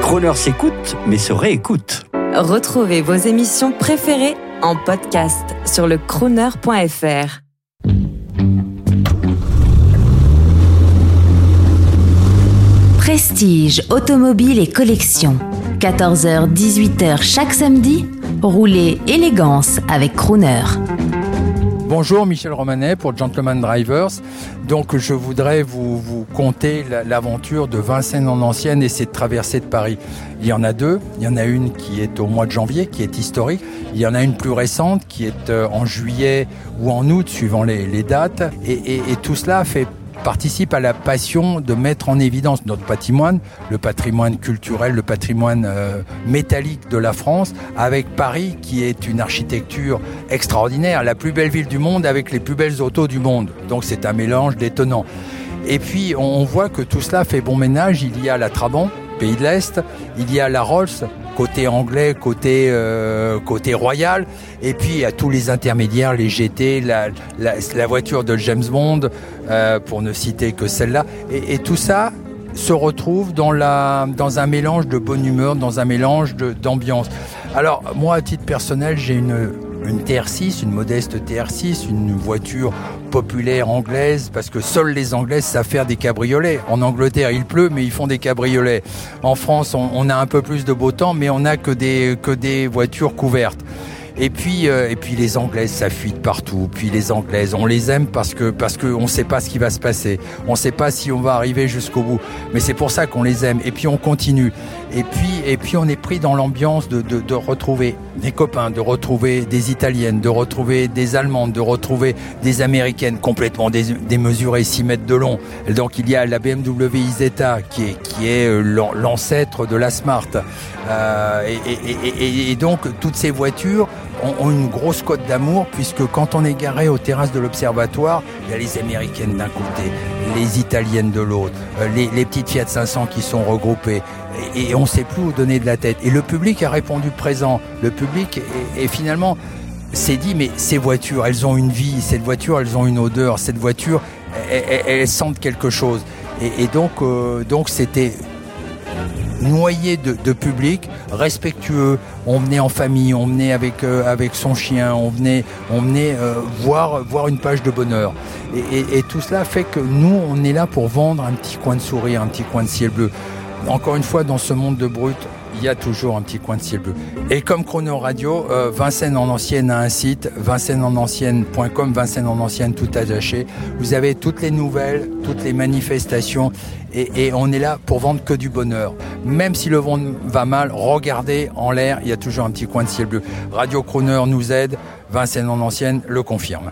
Croner s'écoute, mais se réécoute. Retrouvez vos émissions préférées en podcast sur le crooner.fr. Prestige, automobile et collection. 14h-18h chaque samedi, roulez élégance avec Crooner. Bonjour, Michel Romanet pour Gentleman Drivers. Donc, je voudrais vous, vous conter l'aventure de Vincennes en ancienne et cette traversée de Paris. Il y en a deux. Il y en a une qui est au mois de janvier, qui est historique. Il y en a une plus récente qui est euh, en juillet ou en août, suivant les, les dates. Et, et, et tout cela fait participe à la passion de mettre en évidence notre patrimoine, le patrimoine culturel, le patrimoine euh, métallique de la France, avec Paris qui est une architecture extraordinaire, la plus belle ville du monde avec les plus belles autos du monde. Donc c'est un mélange détonnant. Et puis on voit que tout cela fait bon ménage. Il y a la Trabant, pays de l'Est, il y a la Rolls, côté anglais, côté euh, côté royal, et puis a tous les intermédiaires, les GT, la, voiture de James Bond, euh, pour ne citer que celle-là, et, tout ça se retrouve dans un mélange de bonne humeur, dans un mélange d'ambiance. Alors moi, à titre personnel, j'ai une une TR6, une modeste TR6, une voiture populaire anglaise, parce que seules les Anglaises savent faire des cabriolets. En Angleterre, il pleut, mais ils font des cabriolets. En France, on, on a un peu plus de beau temps, mais on n'a que des, que des voitures couvertes. Et puis, euh, et puis les Anglaises, ça fuit de partout. Puis les Anglaises, on les aime parce que parce que on sait pas ce qui va se passer. On sait pas si on va arriver jusqu'au bout. Mais c'est pour ça qu'on les aime. Et puis on continue. Et puis et puis on est pris dans l'ambiance de, de, de retrouver des copains, de retrouver des Italiennes, de retrouver des Allemandes, de retrouver des Américaines complètement démesurées, 6 mètres de long. Donc il y a la BMW Isetta qui est qui est euh, l'ancêtre de la Smart. Euh, et, et, et, et donc toutes ces voitures ont, une grosse cote d'amour puisque quand on est garé aux terrasses de l'observatoire, il y a les américaines d'un côté, les italiennes de l'autre, euh, les, petites Fiat 500 qui sont regroupées et, on ne sait plus où donner de la tête. Et le public a répondu présent. Le public est, est finalement s'est dit mais ces voitures, elles ont une vie, cette voiture, elles ont une odeur, cette voiture, elles, sentent quelque chose. Et, et donc euh, donc c'était noyé de, public, respectueux. On venait en famille, on venait avec euh, avec son chien, on venait on venait euh, voir voir une page de bonheur. Et, et, et, tout cela fait que nous, on est là pour vendre un petit coin de sourire, un petit coin de ciel bleu. Encore une fois, dans ce monde de brut, il y a toujours un petit coin de ciel bleu. Et comme Chrono Radio, euh, Vincennes en ancienne a un site, vincennes-en-ancienne.com, Vincennes en ancienne tout attaché. Vous avez toutes les nouvelles, toutes les manifestations et, on est là pour vendre que du bonheur. Même si le vent va mal, regardez en l'air, il y a toujours un petit coin de ciel bleu. Radio Chroner nous aide, Vincennes en ancienne le confirme.